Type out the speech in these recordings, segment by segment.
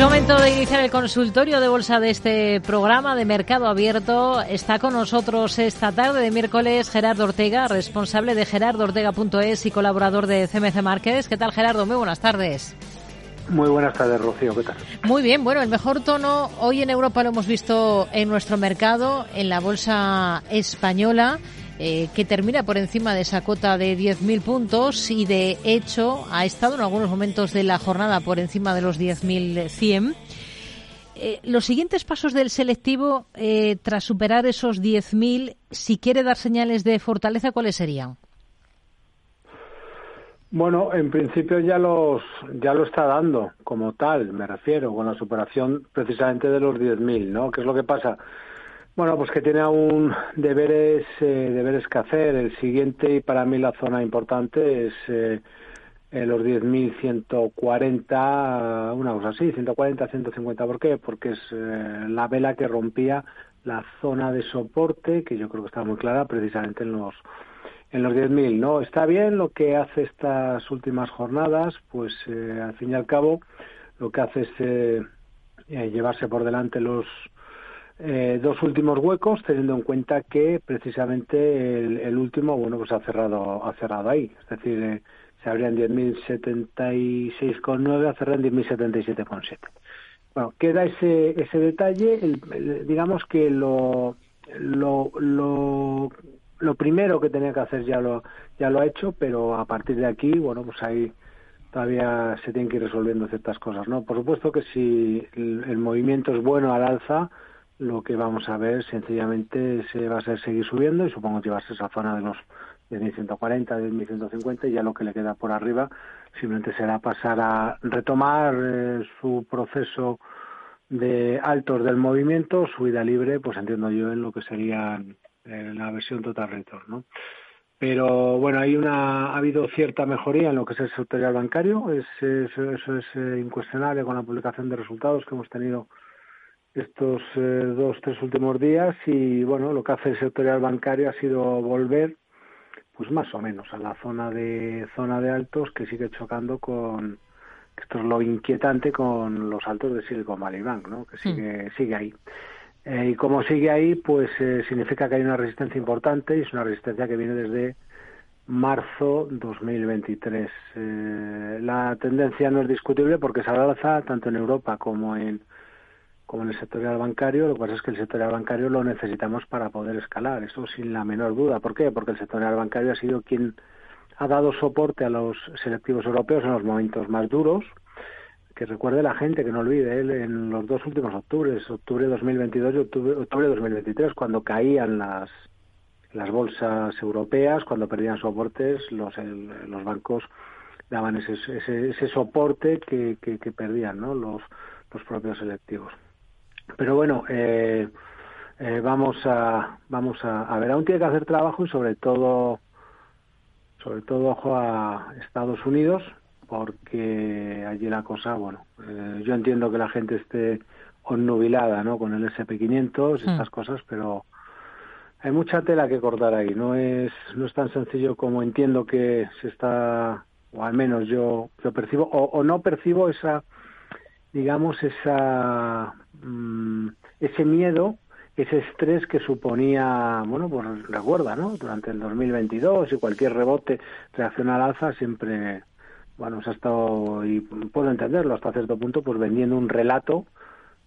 Es momento de iniciar el consultorio de bolsa de este programa de Mercado Abierto. Está con nosotros esta tarde de miércoles Gerardo Ortega, responsable de gerardoortega.es y colaborador de CMC Márquez. ¿Qué tal, Gerardo? Muy buenas tardes. Muy buenas tardes, Rocío. ¿Qué tal? Muy bien. Bueno, el mejor tono hoy en Europa lo hemos visto en nuestro mercado, en la bolsa española. Eh, que termina por encima de esa cota de 10.000 puntos y de hecho ha estado en algunos momentos de la jornada por encima de los 10.100. Eh, los siguientes pasos del selectivo eh, tras superar esos 10.000, si quiere dar señales de fortaleza, ¿cuáles serían? Bueno, en principio ya los ya lo está dando como tal, me refiero, con la superación precisamente de los 10.000, ¿no? ¿Qué es lo que pasa? Bueno, pues que tiene aún deberes, eh, deberes que hacer. El siguiente, y para mí la zona importante, es eh, los 10.140, una cosa así, 140, 150. ¿Por qué? Porque es eh, la vela que rompía la zona de soporte, que yo creo que está muy clara precisamente en los en los 10.000, ¿no? Está bien lo que hace estas últimas jornadas, pues eh, al fin y al cabo lo que hace es eh, llevarse por delante los eh, dos últimos huecos, teniendo en cuenta que precisamente el, último, bueno, pues ha cerrado, ha cerrado ahí. Es decir, eh, se abría en 10.076,9, ha cerrado en 10.077,7. Bueno, queda ese, ese detalle, digamos que lo, lo, lo, lo primero que tenía que hacer ya lo, ya lo ha hecho, pero a partir de aquí, bueno, pues ahí todavía se tienen que ir resolviendo ciertas cosas, ¿no? Por supuesto que si el movimiento es bueno al alza, lo que vamos a ver sencillamente se va a ser seguir subiendo y supongo llevarse esa zona de los de 1140, de 1150 y ya lo que le queda por arriba simplemente será pasar a retomar eh, su proceso de altos del movimiento, subida libre, pues entiendo yo en lo que sería eh, la versión total return, ¿no? Pero bueno, hay una, ha habido cierta mejoría en lo que es el sectorial bancario, es, eso, eso es eh, incuestionable con la publicación de resultados que hemos tenido estos eh, dos, tres últimos días y bueno, lo que hace el sectorial bancario ha sido volver pues más o menos a la zona de zona de altos que sigue chocando con esto es lo inquietante con los altos de Silicon Valley Bank, ¿no? que sigue, sigue ahí. Eh, y como sigue ahí, pues eh, significa que hay una resistencia importante y es una resistencia que viene desde marzo 2023. Eh, la tendencia no es discutible porque se alza tanto en Europa como en como en el sectorial bancario, lo que pasa es que el sectorial bancario lo necesitamos para poder escalar, eso sin la menor duda. ¿Por qué? Porque el sectorial bancario ha sido quien ha dado soporte a los selectivos europeos en los momentos más duros. Que recuerde la gente, que no olvide, él en los dos últimos octubres, octubre de 2022 y octubre, octubre de 2023, cuando caían las, las bolsas europeas, cuando perdían soportes, los, los bancos daban ese, ese, ese soporte que, que, que perdían ¿no? los, los propios selectivos. Pero bueno, eh, eh, vamos a vamos a, ver, aún tiene que hacer trabajo y sobre todo sobre todo ojo a Estados Unidos porque allí la cosa, bueno, eh, yo entiendo que la gente esté onnubilada, ¿no? Con el SP500 y hmm. estas cosas, pero hay mucha tela que cortar ahí. No es no es tan sencillo como entiendo que se está, o al menos yo yo percibo, o, o no percibo esa digamos, esa, mm, ese miedo, ese estrés que suponía, bueno, pues recuerda, ¿no? Durante el 2022 y cualquier rebote reacciona al alza siempre, bueno, se ha estado, y puedo entenderlo hasta cierto punto, pues vendiendo un relato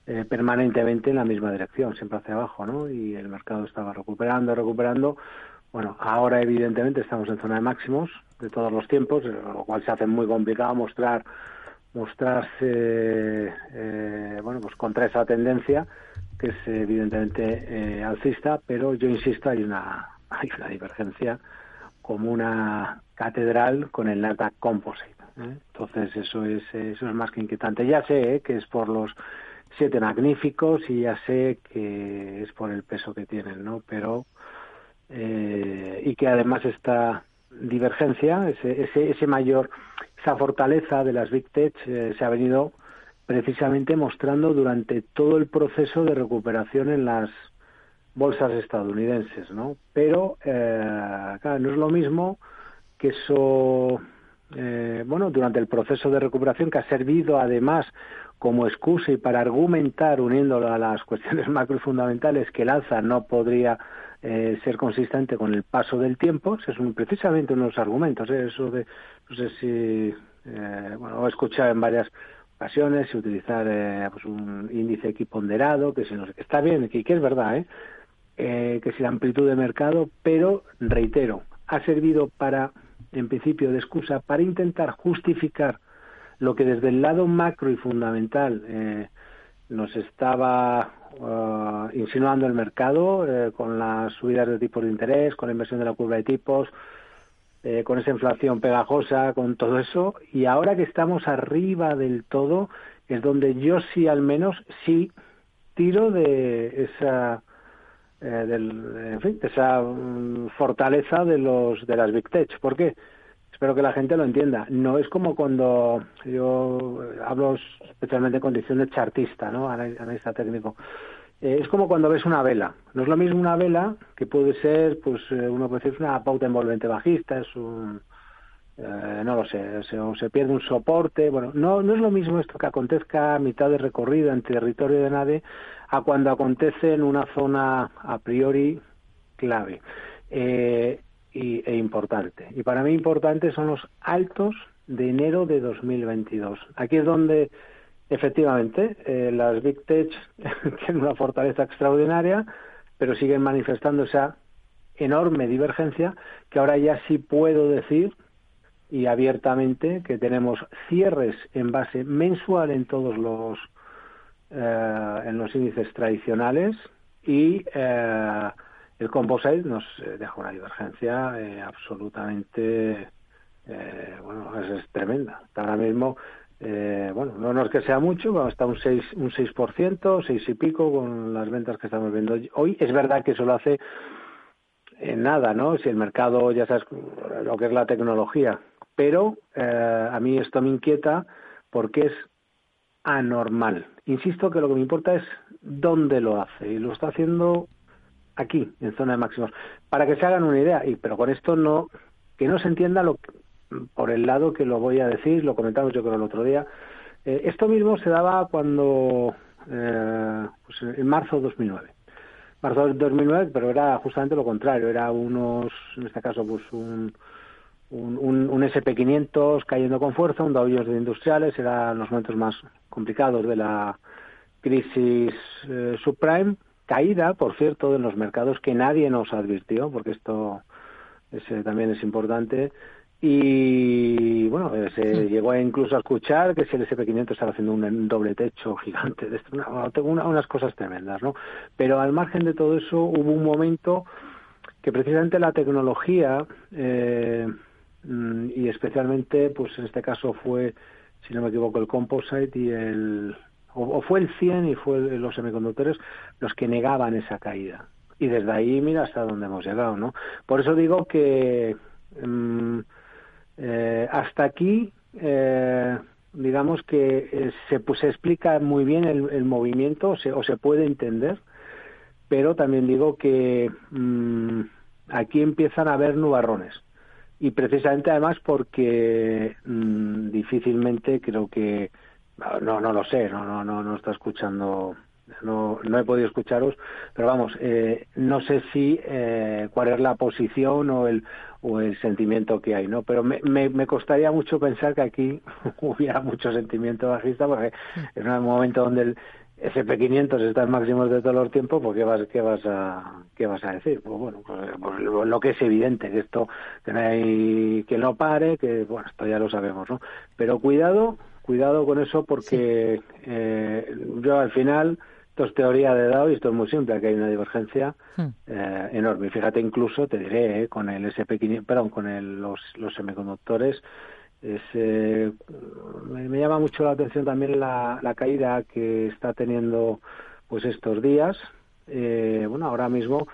eh, permanentemente en la misma dirección, siempre hacia abajo, ¿no? Y el mercado estaba recuperando, recuperando. Bueno, ahora evidentemente estamos en zona de máximos de todos los tiempos, lo cual se hace muy complicado mostrar mostrarse eh, bueno pues contra esa tendencia que es evidentemente eh, alcista pero yo insisto hay una hay una divergencia como una catedral con el Nasdaq Composite ¿eh? entonces eso es eso es más que inquietante ya sé que es por los siete magníficos y ya sé que es por el peso que tienen no pero y que además esta divergencia ese ese, ese mayor esa fortaleza de las Big Tech eh, se ha venido precisamente mostrando durante todo el proceso de recuperación en las bolsas estadounidenses, ¿no? Pero, eh, no es lo mismo que eso, eh, bueno, durante el proceso de recuperación que ha servido además como excusa y para argumentar, uniéndolo a las cuestiones macro y fundamentales, que el alza no podría eh, ser consistente con el paso del tiempo, es un, precisamente uno de los argumentos, ¿eh? eso de, no sé si, eh, bueno, he escuchado en varias ocasiones, utilizar eh, pues un índice equiponderado, que si no, está bien, que, que es verdad, ¿eh? eh, que si la amplitud de mercado, pero reitero, ha servido para, en principio, de excusa para intentar justificar lo que desde el lado macro y fundamental nos estaba uh, insinuando el mercado eh, con las subidas de tipos de interés, con la inversión de la curva de tipos, eh, con esa inflación pegajosa, con todo eso, y ahora que estamos arriba del todo, es donde yo sí al menos sí tiro de esa eh, del, en fin, esa mm, fortaleza de los de las big tech. ¿Por qué? Espero que la gente lo entienda. No es como cuando yo hablo especialmente en condición de chartista, ¿no? Analista técnico. Eh, es como cuando ves una vela. No es lo mismo una vela que puede ser, pues eh, uno puede decir, una pauta envolvente bajista, es un, eh, no lo sé, se, se pierde un soporte. Bueno, no, no es lo mismo esto que acontezca a mitad de recorrido en territorio de nadie a cuando acontece en una zona a priori clave. Eh, y, e importante. Y para mí importante son los altos de enero de 2022. Aquí es donde efectivamente eh, las Big Tech tienen una fortaleza extraordinaria, pero siguen manifestando esa enorme divergencia que ahora ya sí puedo decir y abiertamente que tenemos cierres en base mensual en todos los eh, en los índices tradicionales y eh, el composite nos eh, deja una divergencia eh, absolutamente, eh, bueno, es, tremenda. Ahora mismo, bueno, no, es que sea mucho, está un 6, un 6%, 6 y pico con las ventas que estamos viendo hoy. Es verdad que eso lo hace en nada, ¿no? Si el mercado, ya sabes lo que es la tecnología. Pero a mí esto me inquieta porque es anormal. Insisto que lo que me importa es dónde lo hace y lo está haciendo aquí, en zona de máximos, para que se hagan una idea. Y pero con esto no que no se entienda lo por el lado que lo voy a decir, lo comentamos yo creo el otro día. Eh, esto mismo se daba cuando eh, pues en marzo de 2009. Marzo de 2009, pero era justamente lo contrario, era unos, en este caso, pues un, un, un, SP500 cayendo con fuerza, un Dow de industriales, eran los momentos más complicados de la crisis eh, subprime, caída, por cierto, en los mercados que nadie nos advirtió, porque esto también es importante. Y bueno, eh, se llegó incluso a escuchar que si el SP500 estaba haciendo un, doble techo gigante, de esto, una, unas cosas tremendas, ¿no? Pero al margen de todo eso, hubo un momento que precisamente la tecnología, eh, mm, y especialmente, pues en este caso fue, si no me equivoco, el composite y el, o, fue el 100 y fue los semiconductores los que negaban esa caída. Y desde ahí, mira hasta dónde hemos llegado, ¿no? Por eso digo que mm, eh, hasta aquí, eh, digamos que eh, se, pues, se explica muy bien el, movimiento o se, puede entender, pero también digo que mm, aquí empiezan a haber nubarrones y precisamente además porque mm, difícilmente creo que no, no lo sé, no, no, no, está escuchando, no, no he podido escucharos, pero vamos, eh, no sé si eh, cuál es la posición o el, o el sentimiento que hay, ¿no? Pero me, me, me costaría mucho pensar que aquí hubiera mucho sentimiento bajista, porque es un momento donde el SP500 está en máximos de todos los tiempos, pues ¿qué vas, qué vas, a, qué vas a decir? Pues bueno, pues, pues lo, que es evidente, que esto, que no que no pare, que bueno, esto ya lo sabemos, ¿no? Pero cuidado, cuidado con eso porque eh, yo al final esto es teoría de Dow y esto es muy simple, que hay una divergencia hmm. eh, enorme. Fíjate incluso, te diré, eh, con el SP500, perdón, con el, los, los semiconductores, es, me, llama mucho la atención también la, la caída que está teniendo pues estos días. bueno, ahora mismo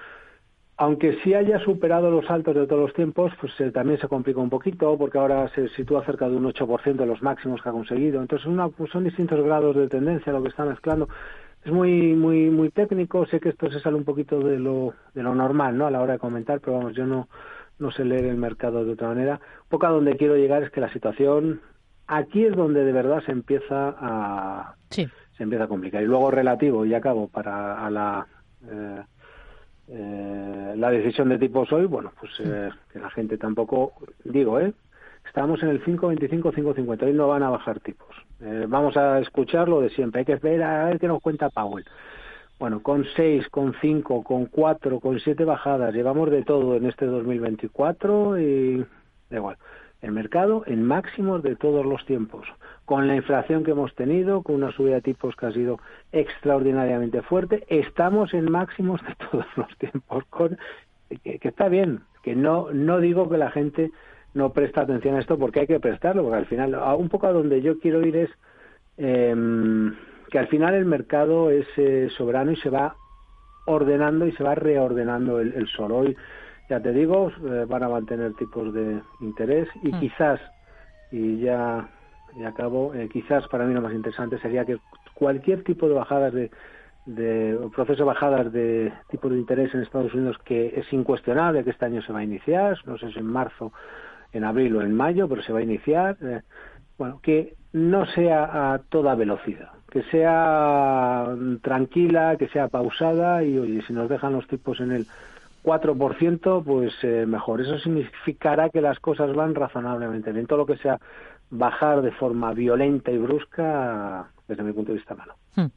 aunque sí haya superado los altos de todos los tiempos, pues eh, también se complica un poquito porque ahora se sitúa cerca de un 8% de los máximos que ha conseguido. Entonces una, pues son distintos grados de tendencia lo que está mezclando. Es muy muy muy técnico, sé que esto se sale un poquito de lo, de lo normal ¿no? a la hora de comentar, pero vamos, yo no, no sé leer el mercado de otra manera. Un poco a donde quiero llegar es que la situación aquí es donde de verdad se empieza a se empieza a complicar y luego relativo y acabo para a la eh, eh, la decisión de tipos hoy bueno pues eh, que la gente tampoco digo eh estamos en el 5.25 5.50 hoy no van a bajar tipos. Vamos a escuchar lo de siempre hay que ver a ver qué nos cuenta Powell. Bueno, con seis, con cinco, con cuatro, con siete bajadas, llevamos de todo en este 2024 y da igual. El mercado en máximos de todos los tiempos, con la inflación que hemos tenido, con una subida de tipos que ha sido extraordinariamente fuerte, estamos en máximos de todos los tiempos, con, que, está bien, que no, no digo que la gente no presta atención a esto porque hay que prestarlo, porque al final, un poco a donde yo quiero ir es... Eh, que al final el mercado es eh, soberano y se va ordenando y se va reordenando el, sol. Hoy, ya te digo, eh, van a mantener tipos de interés y mm. quizás, y ya, ya acabo, eh, quizás para mí lo más interesante sería que cualquier tipo de bajadas de, de proceso de bajadas de tipos de interés en Estados Unidos que es incuestionable que este año se va a iniciar, no sé si en marzo, en abril o en mayo, pero se va a iniciar, bueno, que no sea a toda velocidad que sea tranquila, que sea pausada y oye, si nos dejan los tipos en el 4%, pues eh, mejor. Eso significará que las cosas van razonablemente bien. Todo lo que sea bajar de forma violenta y brusca, desde mi punto de vista, malo. Hmm.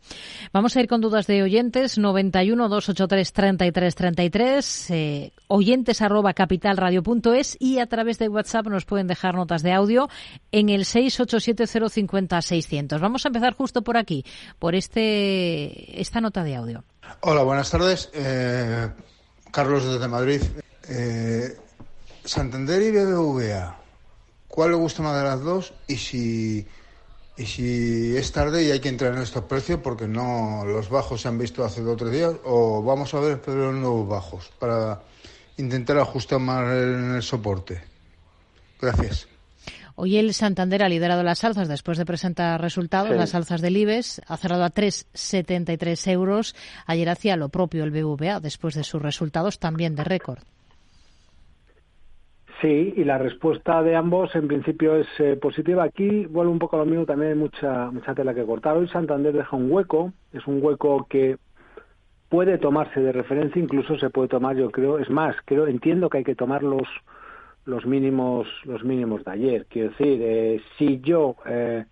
Vamos a ir con dudas de oyentes. 91 283 33 33, eh, oyentes arroba capitalradio.es y a través de WhatsApp nos pueden dejar notas de audio en el 687 600. Vamos a empezar justo por aquí, por este esta nota de audio. Hola, buenas tardes. Eh, Carlos desde Madrid. Eh, Santander y BBVA. ¿Cuál le gusta más de las dos? Y si y si es tarde y hay que entrar en estos precios porque no los bajos se han visto hace dos o tres días, o vamos a ver pero nuevos bajos para intentar ajustar más el soporte. Gracias. Hoy el Santander ha liderado las alzas después de presentar resultados. Las alzas del IBEX ha cerrado a 3,73 euros. Ayer hacía lo propio el BVA después de sus resultados también de récord. Sí, y la respuesta de ambos en principio es eh, positiva. Aquí vuelvo un poco a lo mismo, también hay mucha, mucha tela que cortar. Hoy Santander deja un hueco, es un hueco que puede tomarse de referencia, incluso se puede tomar, yo creo, es más, creo, entiendo que hay que tomar los, mínimos, los mínimos de ayer. Quiero decir, eh, si yo eh,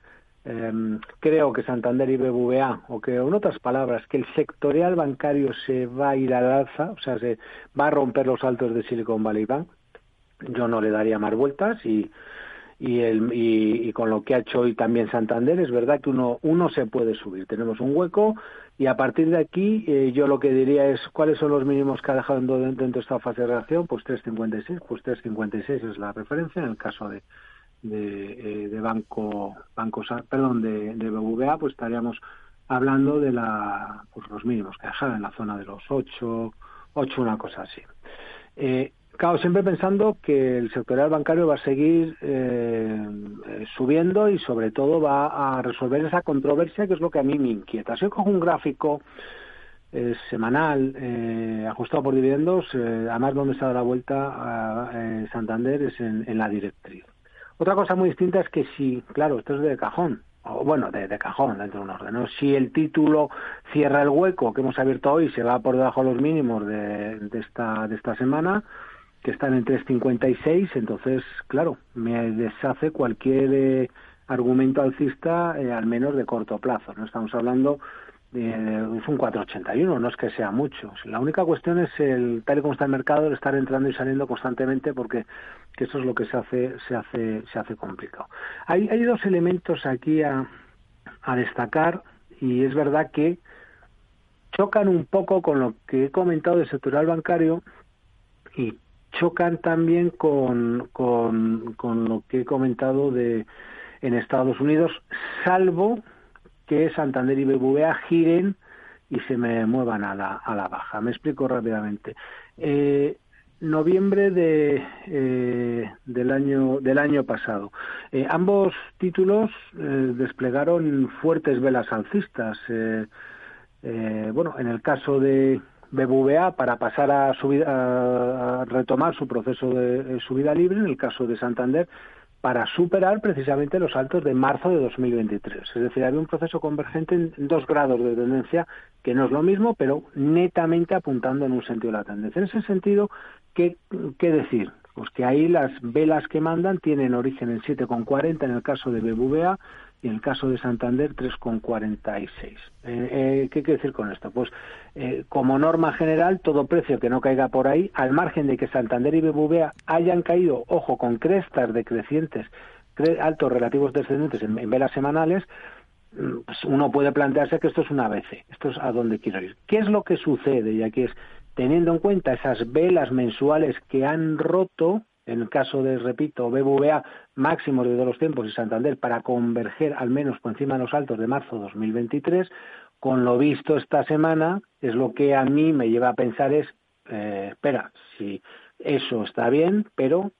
em, creo que Santander y BBVA, o que en otras palabras, que el sectorial bancario se va a ir al alza, o sea, se va a romper los altos de Silicon Valley Bank, yo no le daría más vueltas y y, el, y, con lo que ha hecho hoy también Santander, es verdad que uno, uno se puede subir. Tenemos un hueco y a partir de aquí eh, yo lo que diría es cuáles son los mínimos que ha dejado dentro, de esta fase de reacción, pues 3.56, pues 3.56 es la referencia en el caso de, de, eh, banco, banco, perdón, de, de BBVA, pues estaríamos hablando de la, pues los mínimos que ha dejado en la zona de los 8, 8 una cosa así. Eh, Claro, siempre pensando que el sectorial bancario va a seguir eh, eh, subiendo y sobre todo va a resolver esa controversia que es lo que a mí me inquieta. Si yo cojo un gráfico eh, semanal ajustado por dividendos, además donde está la vuelta a Santander es en, la directriz. Otra cosa muy distinta es que si, claro, esto es de cajón, o bueno, de, cajón dentro de un orden. Si el título cierra el hueco que hemos abierto hoy y se va por debajo de los mínimos de, de, esta, de esta semana, que están en 3.56, entonces, claro, me deshace cualquier eh, argumento alcista, eh, al menos de corto plazo. No estamos hablando de es un 4.81, no es que sea mucho. La única cuestión es el tal y como está el mercado, el estar entrando y saliendo constantemente, porque que eso es lo que se hace se hace se hace complicado. Hay, hay dos elementos aquí a, a destacar y es verdad que chocan un poco con lo que he comentado del sectorial bancario y chocan también con, con, lo que he comentado de en Estados Unidos, salvo que Santander y BBVA giren y se me muevan a la, a la baja. Me explico rápidamente. Eh, noviembre de, eh, del año del año pasado. Eh, ambos títulos eh, desplegaron fuertes velas alcistas. Eh, bueno, en el caso de, BBVA para pasar a, subir, a, retomar su proceso de, subida libre, en el caso de Santander para superar precisamente los altos de marzo de 2023. Es decir, había un proceso convergente en dos grados de tendencia, que no es lo mismo, pero netamente apuntando en un sentido de la tendencia. En ese sentido, ¿qué, qué decir? Pues que ahí las velas que mandan tienen origen en 7,40 en el caso de BBVA y en el caso de Santander 3,46. Eh, eh, ¿Qué quiere decir con esto? Pues eh, como norma general, todo precio que no caiga por ahí, al margen de que Santander y BBVA hayan caído, ojo, con crestas decrecientes, altos relativos descendentes en, velas semanales, mm, pues uno puede plantearse que esto es una ABC, esto es a dónde quiero ir. ¿Qué es lo que sucede? Y aquí es, teniendo en cuenta esas velas mensuales que han roto, en el caso de, repito, BBVA, máximos de todos los tiempos y Santander para converger al menos por encima de los altos de marzo de 2023, con lo visto esta semana, es lo que a mí me lleva a pensar es, eh, espera, si eso está bien, pero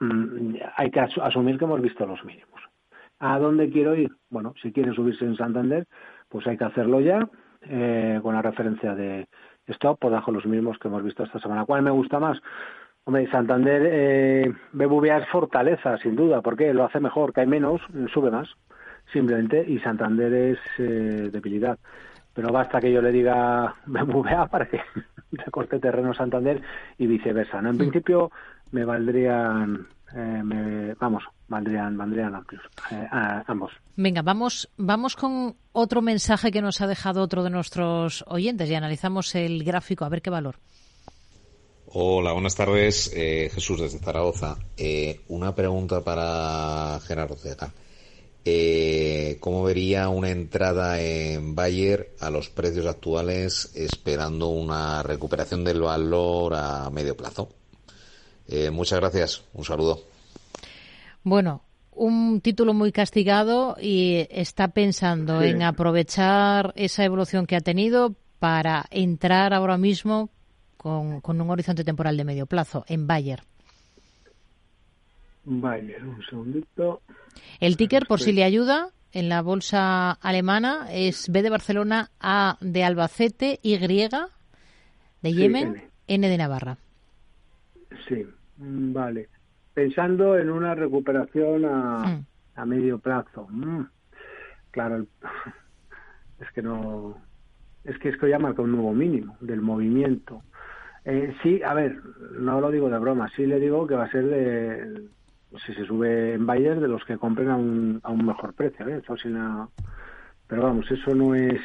mm, hay que asumir que hemos visto los mínimos. ¿A dónde quiero ir? Bueno, si quiere subirse en Santander, pues hay que hacerlo ya, eh, con la referencia de stop por debajo de los mínimos que hemos visto esta semana. ¿Cuál me gusta más? Hombre, Santander, eh, BBVA es fortaleza, sin duda, porque lo hace mejor, cae menos, sube más, simplemente, y Santander es eh, debilidad. Pero basta que yo le diga BBVA para que se corte terreno Santander y viceversa. ¿no? En principio me valdrían, eh, vamos, valdrían, valdrían amplios, eh, ambos. Venga, vamos, vamos con otro mensaje que nos ha dejado otro de nuestros oyentes y analizamos el gráfico a ver qué valor. Hola, buenas tardes. Eh, Jesús desde Zaragoza. Eh, una pregunta para Gerardo Zeta. Eh, ¿Cómo vería una entrada en Bayer a los precios actuales esperando una recuperación del valor a medio plazo? muchas gracias. Un saludo. Bueno, un título muy castigado y está pensando en aprovechar esa evolución que ha tenido para entrar ahora mismo con, un horizonte temporal de medio plazo en Bayer. Bayer, un segundito. El ticker, por si le ayuda, en la bolsa alemana es B de Barcelona, A de Albacete, Y de Yemen, N de Navarra. Sí, vale. Pensando en una recuperación a, mm. medio plazo. Mm. Claro, es que no. Es que esto ya marca un nuevo mínimo del movimiento. Eh, sí, a ver, no lo digo de broma, sí le digo que va a ser de, si se sube en Bayer, de los que compren a un, a un mejor precio, ¿eh? Pero vamos, eso no es,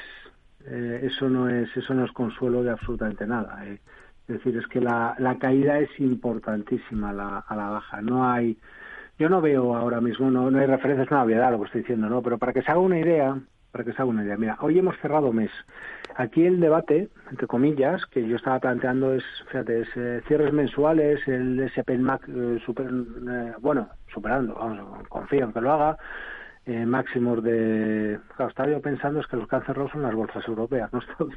eh, eso no es, eso no es consuelo de absolutamente nada. ¿eh? Es decir, es que la, la caída es importantísima la, a la baja. No hay, yo no veo ahora mismo, no, no hay referencias, no obviedad lo que estoy diciendo, ¿no? Pero para que se haga una idea, para que se haga una idea. Mira, hoy hemos cerrado mes. Aquí el debate, entre comillas, que yo estaba planteando es, fíjate, es, eh, cierres mensuales, el SP Mac, eh, super, eh, bueno, superando, vamos, confío en que lo haga, máximos de... Claro, estaba yo pensando es que los que han son las bolsas europeas, no Estados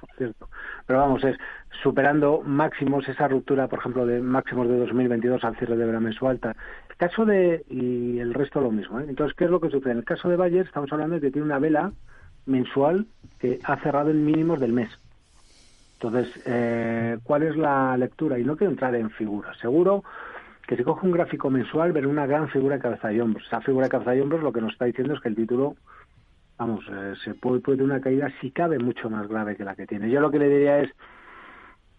por cierto. Pero vamos, es superando máximos, esa ruptura, por ejemplo, de máximos de 2022 al cierre de vera mensual, caso de, y el resto lo mismo. ¿eh? Entonces, ¿qué es lo que sucede? En el caso de Bayer estamos hablando de que tiene una vela mensual que ha cerrado en mínimos del mes. Entonces, eh, ¿cuál es la lectura? Y no quiero entrar en figuras. Seguro que si coge un gráfico mensual, ver una gran figura de cabeza y hombros. Esa figura de cabeza y hombros lo que nos está diciendo es que el título, vamos, eh, se puede, puede tener una caída si cabe mucho más grave que la que tiene. Yo lo que le diría es,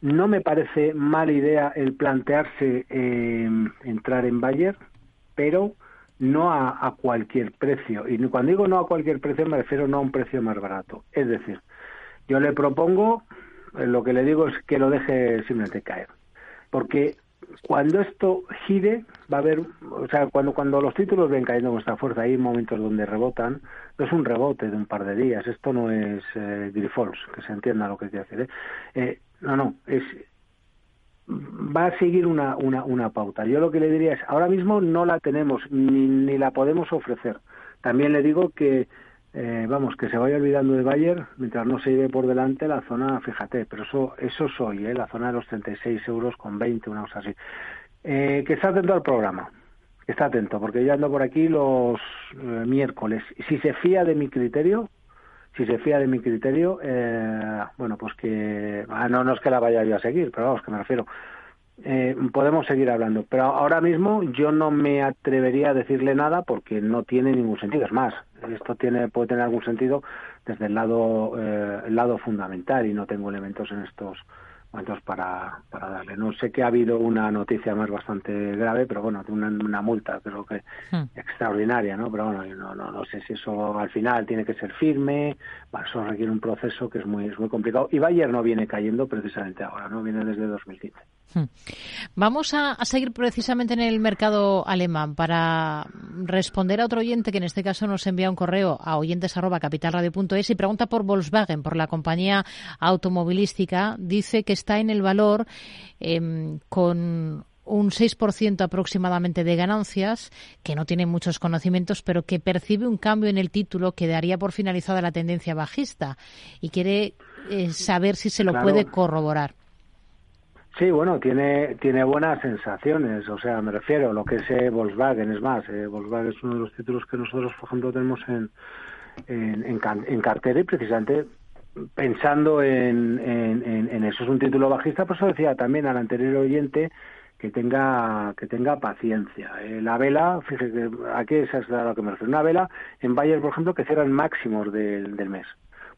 no me parece mala idea el plantearse eh, entrar en Bayer, pero no a, cualquier precio. Y cuando digo no a cualquier precio me refiero no a un precio más barato. Es decir, yo le propongo, eh, lo que le digo es que lo deje simplemente caer. Porque cuando esto gire, va a haber, o sea, cuando, cuando los títulos ven cayendo con esta fuerza, hay momentos donde rebotan, no es un rebote de un par de días, esto no es eh, que se entienda lo que quiere decir. ¿eh? eh no, no, es va a seguir una, una, una pauta. Yo lo que le diría es, ahora mismo no la tenemos ni, ni la podemos ofrecer. También le digo que, eh, vamos, que se vaya olvidando de Bayer mientras no se lleve por delante la zona, fíjate, pero eso eso soy, ¿eh? la zona de los 36 euros con 20, una cosa así. Eh, que está atento al programa, que está atento, porque yo ando por aquí los eh, miércoles. Si se fía de mi criterio, si se fía de mi criterio, eh, bueno, pues que ah, no, no es que la vaya yo a seguir, pero vamos, que me refiero, eh, podemos seguir hablando. Pero ahora mismo yo no me atrevería a decirle nada porque no tiene ningún sentido. Es más, esto tiene puede tener algún sentido desde el lado eh, el lado fundamental y no tengo elementos en estos momentos para, para darle. No sé que ha habido una noticia más bastante grave, pero bueno, una, una multa creo que hmm. extraordinaria, ¿no? Pero bueno, no, no, no sé si eso al final tiene que ser firme, bueno, eso requiere un proceso que es muy, es muy complicado. Y Bayer no viene cayendo precisamente ahora, ¿no? Viene desde 2015. Hmm. Vamos a, seguir precisamente en el mercado alemán para responder a otro oyente que en este caso nos envía un correo a oyentes@capitalradio.es y pregunta por Volkswagen, por la compañía automovilística. Dice que está en el valor em, con un 6% aproximadamente de ganancias, que no tiene muchos conocimientos, pero que percibe un cambio en el título que daría por finalizada la tendencia bajista y quiere eh, saber si se lo puede corroborar. Sí, bueno, tiene, tiene buenas sensaciones, o sea, me refiero a lo que es eh, Volkswagen, es más, eh, Volkswagen es uno de los títulos que nosotros, por ejemplo, tenemos en, en, en, cartera y precisamente pensando en, en, eso es un título bajista, por eso decía también al anterior oyente que tenga que tenga paciencia. Eh, la vela, fíjese, aquí es a lo que me refiero, una vela en Bayer, por ejemplo, que cierran máximos del, del mes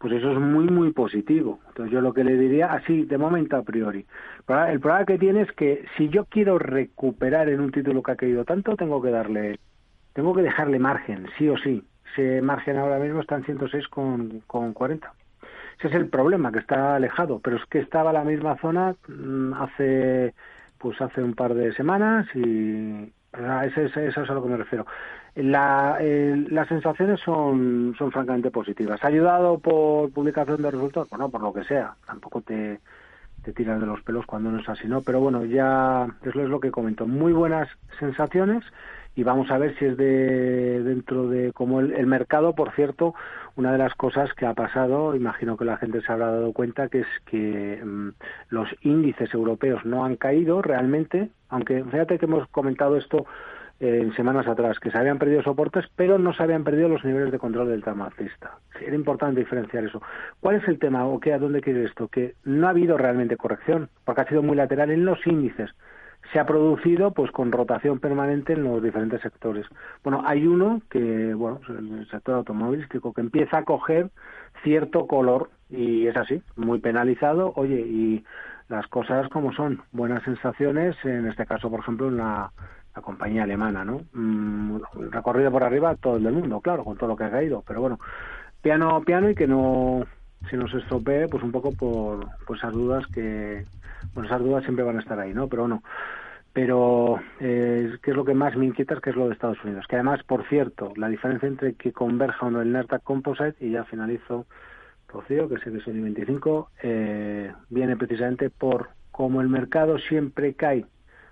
pues eso es muy, muy positivo. Entonces yo lo que le diría, así, de momento a priori. El problema que tiene es que si yo quiero recuperar en un título que ha caído tanto, tengo que darle, tengo que dejarle margen, sí o sí. Ese margen ahora mismo está en 106 con, con 40. Ese es el problema, que está alejado, pero es que estaba la misma zona mm, hace, pues hace un par de semanas y, eso es a lo que me refiero. La, las sensaciones son, son francamente positivas. ¿Ha ayudado por publicación de resultados? Bueno, por lo que sea. Tampoco te, te tiras de los pelos cuando no es así, ¿no? Pero bueno, ya eso es lo que comento. Muy buenas sensaciones y vamos a ver si es de dentro de como el, mercado, por cierto, una de las cosas que ha pasado, imagino que la gente se habrá dado cuenta, que es que mm, los índices europeos no han caído realmente, aunque fíjate que hemos comentado esto en semanas atrás, que se habían perdido soportes, pero no se habían perdido los niveles de control del alcista. era importante diferenciar eso. ¿Cuál es el tema o qué, a dónde quiere esto? Que no ha habido realmente corrección, porque ha sido muy lateral en los índices. Se ha producido pues con rotación permanente en los diferentes sectores. Bueno, hay uno que, bueno, el sector automovilístico, que empieza a coger cierto color y es así, muy penalizado. Oye, y las cosas como son, buenas sensaciones, en este caso, por ejemplo, en la la compañía alemana, ¿no? Mm, recorrido por arriba todo el mundo, claro, con todo lo que ha caído, pero bueno, piano, piano y que no se nos estropee, pues un poco por, esas dudas que, bueno, esas dudas siempre van a estar ahí, ¿no? Pero bueno, pero eh, ¿qué es lo que más me inquieta? Es que es lo de Estados Unidos, que además, por cierto, la diferencia entre que converja o no el Nasdaq Composite, y ya finalizo, Rocío, que sé que soy 25, eh, viene precisamente por como el mercado siempre cae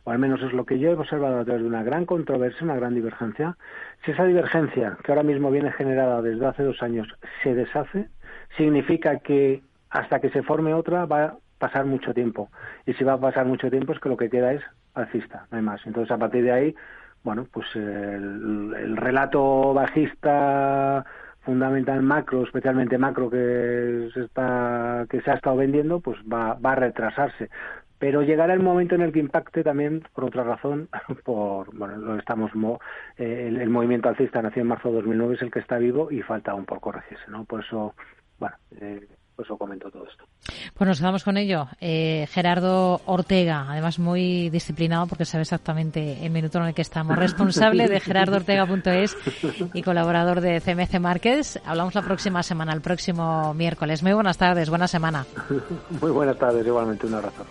o al menos es lo que yo he observado a través de una gran controversia, una gran divergencia, si esa divergencia que ahora mismo viene generada desde hace dos años se deshace, significa que hasta que se forme otra va a pasar mucho tiempo. Y si va a pasar mucho tiempo es que lo que queda es alcista, no hay más. Entonces, a partir de ahí, bueno, pues el, relato bajista fundamental macro, especialmente macro que se está que se ha estado vendiendo, pues va, va a retrasarse pero llegará el momento en el que impacte también por otra razón, por bueno, lo estamos eh, el, movimiento alcista nació en marzo de 2009 es el que está vivo y falta aún por corregirse, ¿no? Por eso, bueno, eh, por eso comento todo esto. Pues nos quedamos con ello. Eh, Gerardo Ortega, además muy disciplinado porque sabe exactamente el minuto en el que estamos. Responsable de gerardoortega.es y colaborador de CMC Márquez. Hablamos la próxima semana, el próximo miércoles. Muy buenas tardes, buena semana. Muy buenas tardes, igualmente un abrazo.